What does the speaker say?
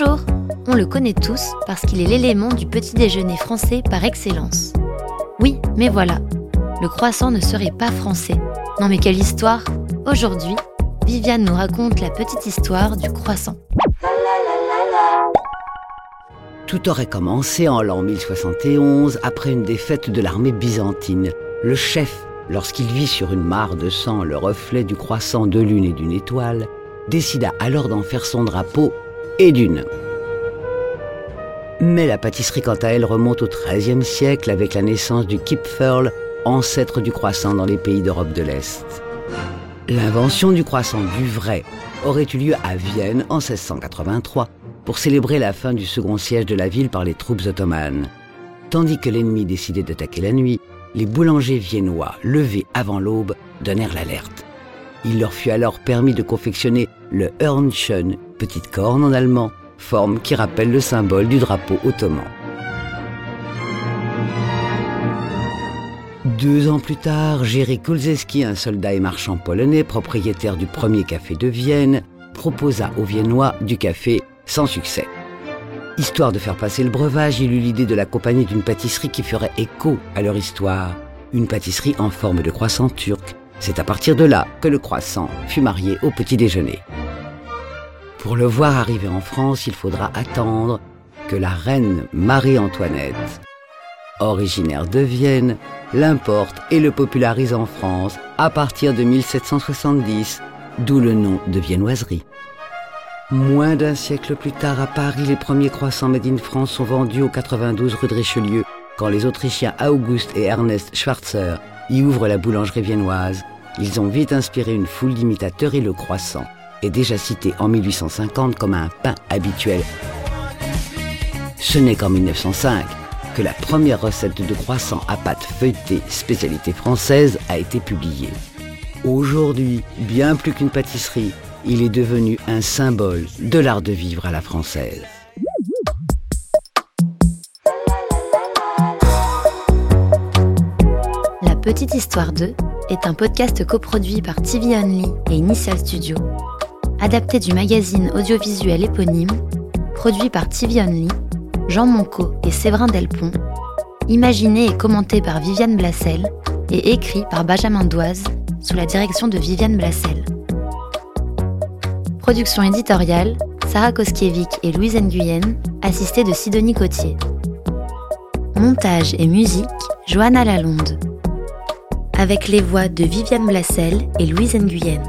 On le connaît tous parce qu'il est l'élément du petit déjeuner français par excellence. Oui, mais voilà, le croissant ne serait pas français. Non mais quelle histoire Aujourd'hui, Viviane nous raconte la petite histoire du croissant. Tout aurait commencé en l'an 1071 après une défaite de l'armée byzantine. Le chef, lorsqu'il vit sur une mare de sang le reflet du croissant de lune et d'une étoile, décida alors d'en faire son drapeau et d'une. Mais la pâtisserie, quant à elle, remonte au XIIIe siècle avec la naissance du Kipferl, ancêtre du croissant dans les pays d'Europe de l'Est. L'invention du croissant du vrai aurait eu lieu à Vienne en 1683 pour célébrer la fin du second siège de la ville par les troupes ottomanes. Tandis que l'ennemi décidait d'attaquer la nuit, les boulangers viennois, levés avant l'aube, donnèrent l'alerte. Il leur fut alors permis de confectionner le Hörnchen, petite corne en allemand, forme qui rappelle le symbole du drapeau ottoman. Deux ans plus tard, Jerry Kulzeski, un soldat et marchand polonais, propriétaire du premier café de Vienne, proposa aux Viennois du café sans succès. Histoire de faire passer le breuvage, il eut l'idée de l'accompagner d'une pâtisserie qui ferait écho à leur histoire. Une pâtisserie en forme de croissant turc. C'est à partir de là que le croissant fut marié au petit déjeuner. Pour le voir arriver en France, il faudra attendre que la reine Marie-Antoinette, originaire de Vienne, l'importe et le popularise en France à partir de 1770, d'où le nom de viennoiserie. Moins d'un siècle plus tard, à Paris, les premiers croissants made in France sont vendus au 92 rue de Richelieu, quand les Autrichiens August et Ernest Schwarzer y ouvrent la boulangerie viennoise. Ils ont vite inspiré une foule d'imitateurs et le croissant est déjà cité en 1850 comme un pain habituel. Ce n'est qu'en 1905 que la première recette de croissant à pâte feuilletée, spécialité française, a été publiée. Aujourd'hui, bien plus qu'une pâtisserie, il est devenu un symbole de l'art de vivre à la française. La Petite Histoire 2 est un podcast coproduit par TV Only et Initial Studio, adapté du magazine audiovisuel éponyme, produit par TV Only, Jean Monco et Séverin Delpont, imaginé et commenté par Viviane Blassel et écrit par Benjamin Doise sous la direction de Viviane Blassel. Production éditoriale, Sarah Koskiewicz et Louise Nguyen, assistée de Sidonie Cotier. Montage et musique, Johanna Lalonde. Avec les voix de Viviane Blassel et Louise Nguyen.